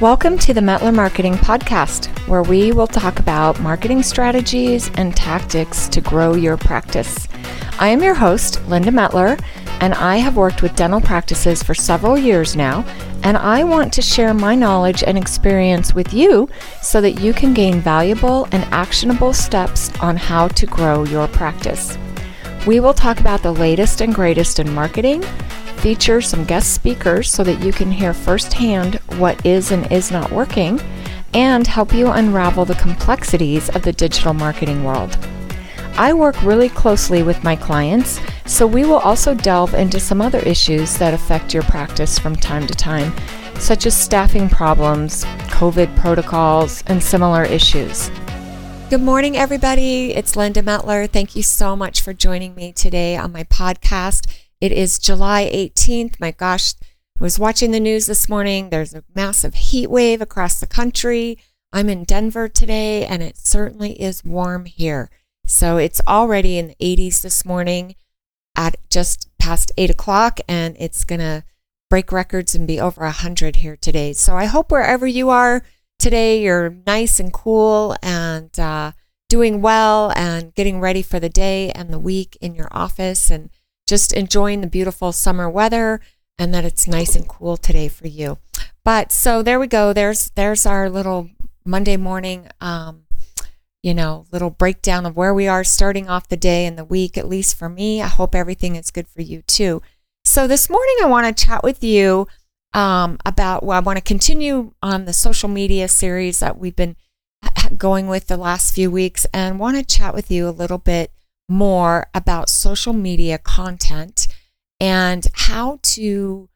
Welcome to the Metler Marketing Podcast, where we will talk about marketing strategies and tactics to grow your practice. I am your host, Linda Metler, and I have worked with dental practices for several years now, and I want to share my knowledge and experience with you so that you can gain valuable and actionable steps on how to grow your practice. We will talk about the latest and greatest in marketing feature some guest speakers so that you can hear firsthand what is and is not working, and help you unravel the complexities of the digital marketing world. I work really closely with my clients, so we will also delve into some other issues that affect your practice from time to time, such as staffing problems, COVID protocols, and similar issues. Good morning, everybody. It's Linda Metler. Thank you so much for joining me today on my podcast. It is July 18th. My gosh, I was watching the news this morning. There's a massive heat wave across the country. I'm in Denver today, and it certainly is warm here. So it's already in the 80s this morning at just past 8 o'clock, and it's going to break records and be over 100 here today. So I hope wherever you are today, you're nice and cool and uh, doing well and getting ready for the day and the week in your office and just enjoying the beautiful summer weather and that it's nice and cool today for you. But so there we go. There's there's our little Monday morning um, you know, little breakdown of where we are starting off the day and the week, at least for me. I hope everything is good for you too. So this morning I want to chat with you um, about well, I want to continue on the social media series that we've been going with the last few weeks and want to chat with you a little bit more about social media content and how to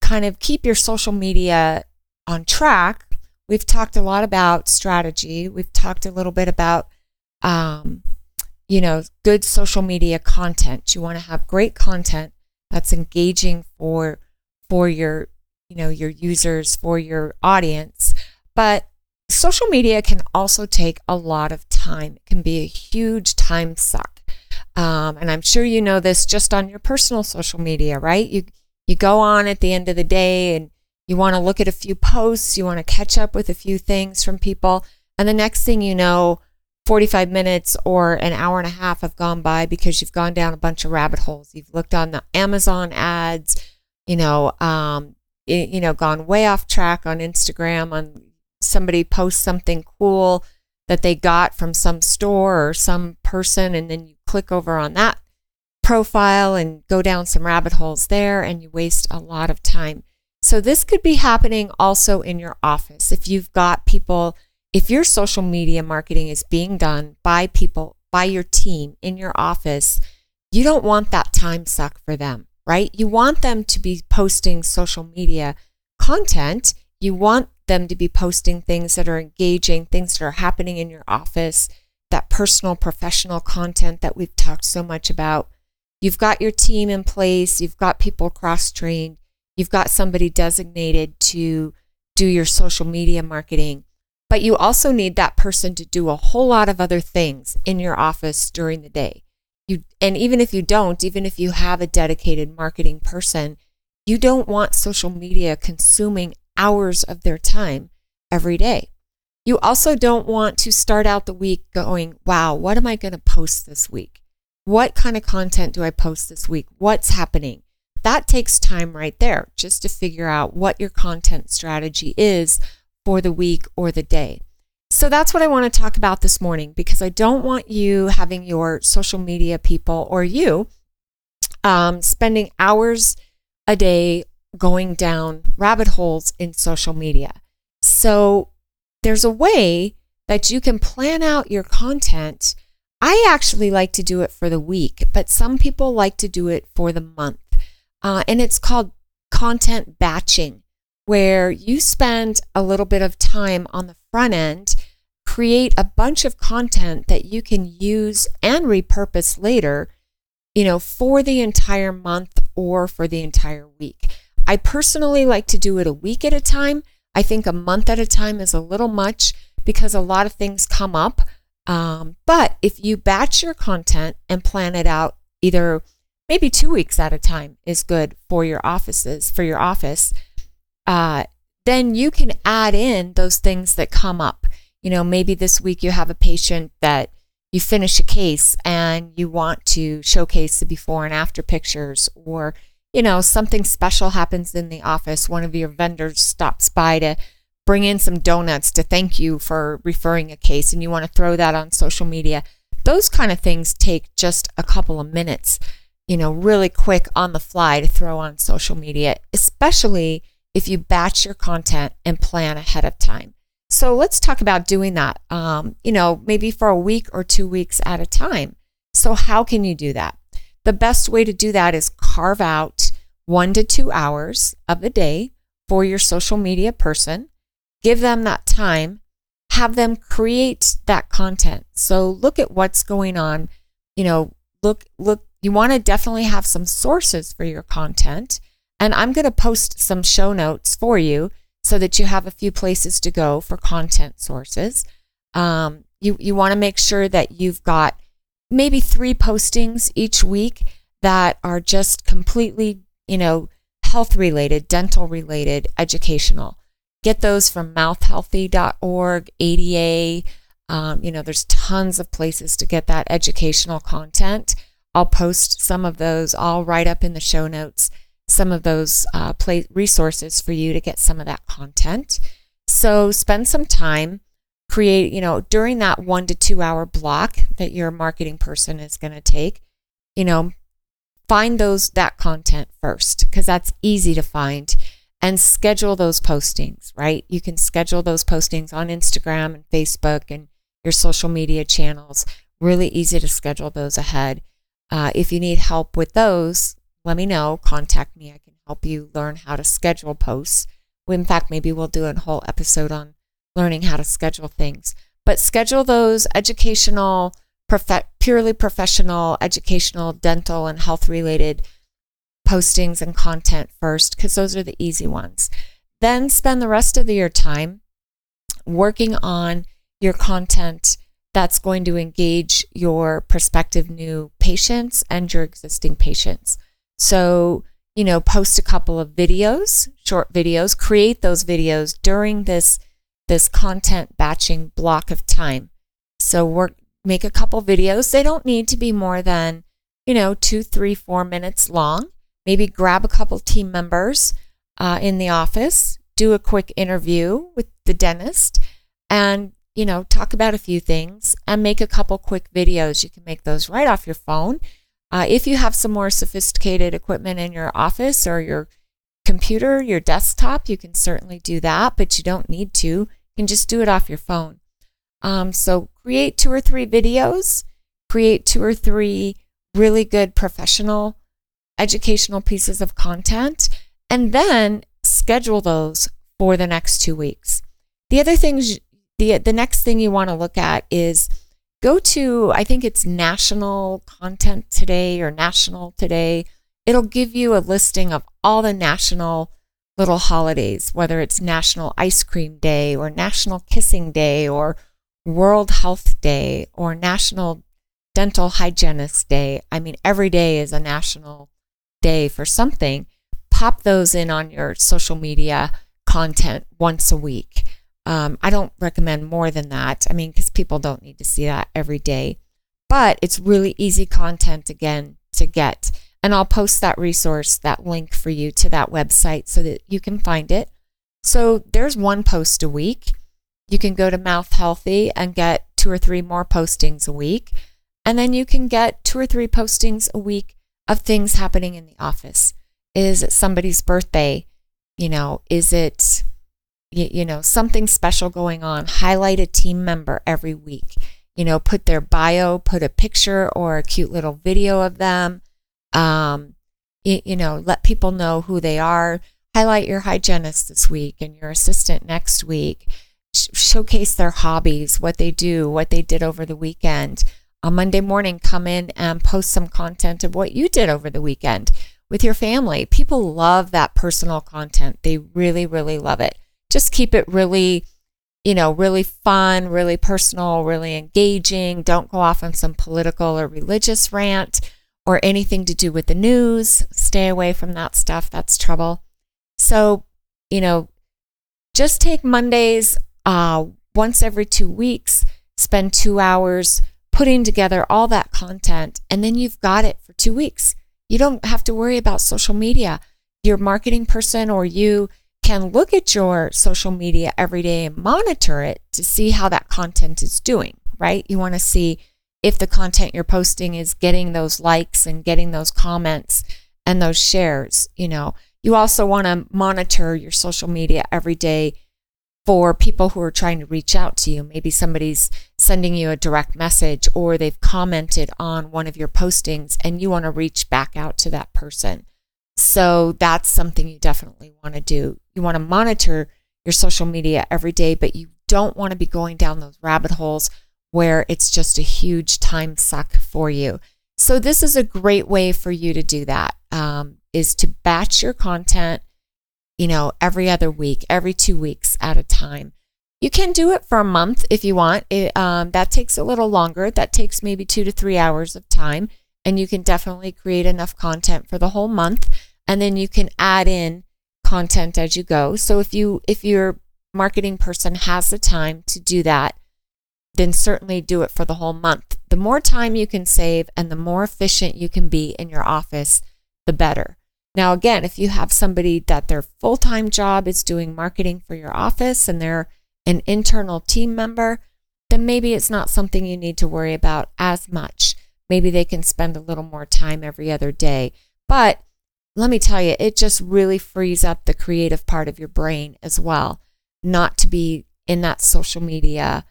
kind of keep your social media on track. We've talked a lot about strategy. We've talked a little bit about, um, you know, good social media content. You want to have great content that's engaging for for your, you know, your users, for your audience. But social media can also take a lot of time. It can be a huge time suck. Um, and I'm sure you know this just on your personal social media, right? You you go on at the end of the day and you want to look at a few posts, you want to catch up with a few things from people, and the next thing you know, 45 minutes or an hour and a half have gone by because you've gone down a bunch of rabbit holes. You've looked on the Amazon ads, you know, um, you know, gone way off track on Instagram on somebody posts something cool that they got from some store or some person, and then you click over on that profile and go down some rabbit holes there, and you waste a lot of time. So, this could be happening also in your office. If you've got people, if your social media marketing is being done by people, by your team in your office, you don't want that time suck for them, right? You want them to be posting social media content. You want them to be posting things that are engaging, things that are happening in your office, that personal, professional content that we've talked so much about. You've got your team in place, you've got people cross trained, you've got somebody designated to do your social media marketing. But you also need that person to do a whole lot of other things in your office during the day. You, and even if you don't, even if you have a dedicated marketing person, you don't want social media consuming hours of their time every day. You also don't want to start out the week going, wow, what am I going to post this week? What kind of content do I post this week? What's happening? That takes time right there just to figure out what your content strategy is for the week or the day. So that's what I want to talk about this morning because I don't want you having your social media people or you um, spending hours a day going down rabbit holes in social media. So there's a way that you can plan out your content. I actually like to do it for the week, but some people like to do it for the month. Uh, and it's called content batching, where you spend a little bit of time on the front end, create a bunch of content that you can use and repurpose later, you know, for the entire month or for the entire week. I personally like to do it a week at a time. I think a month at a time is a little much because a lot of things come up. Um, but if you batch your content and plan it out, either maybe two weeks at a time is good for your offices, for your office. Uh, then you can add in those things that come up. You know, maybe this week you have a patient that you finish a case and you want to showcase the before and after pictures or you know something special happens in the office one of your vendors stops by to bring in some donuts to thank you for referring a case and you want to throw that on social media those kind of things take just a couple of minutes you know really quick on the fly to throw on social media especially if you batch your content and plan ahead of time so let's talk about doing that, um, you know, maybe for a week or two weeks at a time. So, how can you do that? The best way to do that is carve out one to two hours of the day for your social media person, give them that time, have them create that content. So, look at what's going on. You know, look, look, you want to definitely have some sources for your content. And I'm going to post some show notes for you so that you have a few places to go for content sources. Um, you you want to make sure that you've got maybe three postings each week that are just completely, you know, health related, dental related, educational. Get those from mouthhealthy.org, ADA. Um, you know, there's tons of places to get that educational content. I'll post some of those all right up in the show notes some of those uh, play resources for you to get some of that content. So spend some time, create, you know, during that one to two hour block that your marketing person is going to take, you know, find those that content first because that's easy to find and schedule those postings, right? You can schedule those postings on Instagram and Facebook and your social media channels. Really easy to schedule those ahead. Uh, if you need help with those, let me know. Contact me. I can help you learn how to schedule posts. In fact, maybe we'll do a whole episode on learning how to schedule things. But schedule those educational, purely professional, educational, dental, and health related postings and content first, because those are the easy ones. Then spend the rest of your time working on your content that's going to engage your prospective new patients and your existing patients. So, you know, post a couple of videos, short videos, create those videos during this this content batching block of time. So work make a couple videos. They don't need to be more than, you know, two, three, four minutes long. Maybe grab a couple team members uh, in the office, do a quick interview with the dentist, and you know, talk about a few things and make a couple quick videos. You can make those right off your phone. Uh, if you have some more sophisticated equipment in your office or your computer, your desktop, you can certainly do that, but you don't need to. You can just do it off your phone. Um, so create two or three videos, create two or three really good professional educational pieces of content, and then schedule those for the next two weeks. The other things, the, the next thing you want to look at is go to, I think it's National Content Today or National Today. It'll give you a listing of all the national little holidays, whether it's National Ice Cream Day or National Kissing Day or World Health Day or National Dental Hygienist Day. I mean, every day is a national day for something. Pop those in on your social media content once a week. Um, I don't recommend more than that. I mean, because people don't need to see that every day. But it's really easy content again to get. And I'll post that resource, that link for you to that website so that you can find it. So there's one post a week. You can go to Mouth Healthy and get two or three more postings a week. And then you can get two or three postings a week of things happening in the office. Is it somebody's birthday? You know, is it you, you know, something special going on, highlight a team member every week. You know, put their bio, put a picture or a cute little video of them. Um, you, you know, let people know who they are. Highlight your hygienist this week and your assistant next week. Sh- showcase their hobbies, what they do, what they did over the weekend. On Monday morning, come in and post some content of what you did over the weekend with your family. People love that personal content. They really, really love it just keep it really, you know, really fun, really personal, really engaging. Don't go off on some political or religious rant or anything to do with the news. Stay away from that stuff. That's trouble. So, you know, just take Mondays uh, once every two weeks, spend two hours putting together all that content, and then you've got it for two weeks. You don't have to worry about social media. Your marketing person or you can look at your social media every day and monitor it to see how that content is doing, right? You want to see if the content you're posting is getting those likes and getting those comments and those shares, you know. You also want to monitor your social media every day for people who are trying to reach out to you. Maybe somebody's sending you a direct message or they've commented on one of your postings and you want to reach back out to that person. So that's something you definitely want to do. You want to monitor your social media every day, but you don't want to be going down those rabbit holes where it's just a huge time suck for you. So this is a great way for you to do that. Um, is to batch your content, you know, every other week, every two weeks at a time. You can do it for a month if you want. It, um, that takes a little longer. That takes maybe two to three hours of time, and you can definitely create enough content for the whole month. And then you can add in content as you go. So if you if your marketing person has the time to do that, then certainly do it for the whole month. The more time you can save and the more efficient you can be in your office, the better. Now, again, if you have somebody that their full time job is doing marketing for your office and they're an internal team member, then maybe it's not something you need to worry about as much. Maybe they can spend a little more time every other day. But let me tell you, it just really frees up the creative part of your brain as well, not to be in that social media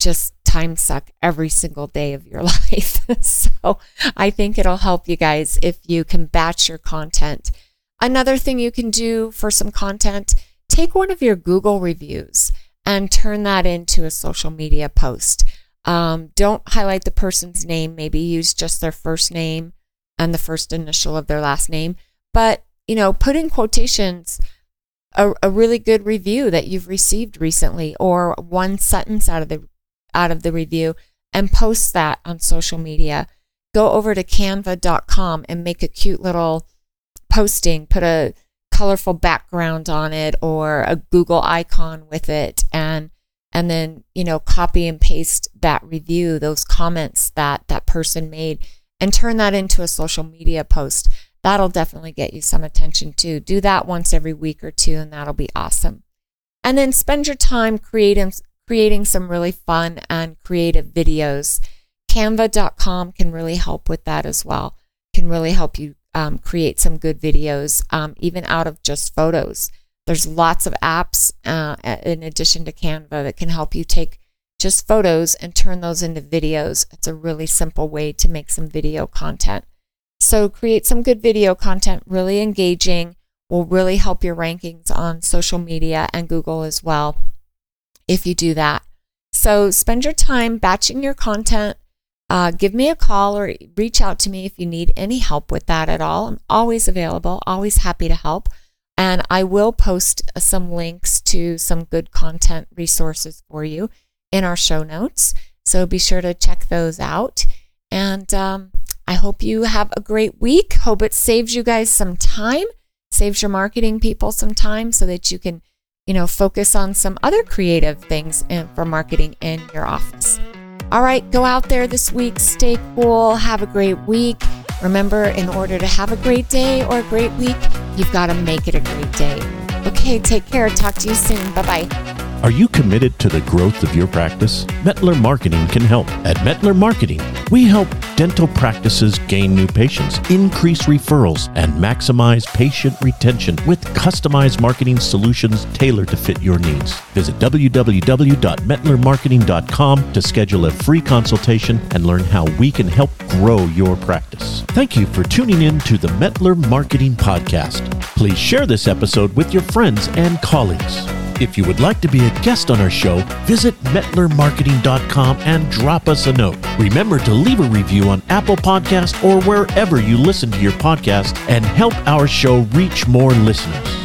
just time suck every single day of your life. so I think it'll help you guys if you can batch your content. Another thing you can do for some content, take one of your Google reviews and turn that into a social media post. Um, don't highlight the person's name, maybe use just their first name and the first initial of their last name. But, you know, put in quotations a, a really good review that you've received recently or one sentence out of the out of the review and post that on social media. Go over to canva.com and make a cute little posting, put a colorful background on it or a Google icon with it and and then, you know, copy and paste that review, those comments that that person made and turn that into a social media post. That'll definitely get you some attention too. Do that once every week or two and that'll be awesome. And then spend your time creating creating some really fun and creative videos. Canva.com can really help with that as well. Can really help you um, create some good videos, um, even out of just photos. There's lots of apps uh, in addition to Canva that can help you take just photos and turn those into videos. It's a really simple way to make some video content. So create some good video content, really engaging, will really help your rankings on social media and Google as well if you do that. So spend your time batching your content. Uh, give me a call or reach out to me if you need any help with that at all. I'm always available, always happy to help. And I will post some links to some good content resources for you in our show notes. So be sure to check those out. And um, I hope you have a great week. Hope it saves you guys some time, saves your marketing people some time so that you can you know, focus on some other creative things in, for marketing in your office. All right, go out there this week, stay cool, have a great week. Remember, in order to have a great day or a great week, you've got to make it a great day. Okay, take care. Talk to you soon. Bye bye. Are you committed to the growth of your practice? Metler Marketing can help. At Metler Marketing, we help dental practices gain new patients, increase referrals, and maximize patient retention with customized marketing solutions tailored to fit your needs. Visit www.metlermarketing.com to schedule a free consultation and learn how we can help grow your practice. Thank you for tuning in to the Metler Marketing Podcast. Please share this episode with your friends and colleagues. If you would like to be a guest on our show, visit mettlermarketing.com and drop us a note. Remember to leave a review on Apple Podcast or wherever you listen to your podcast and help our show reach more listeners.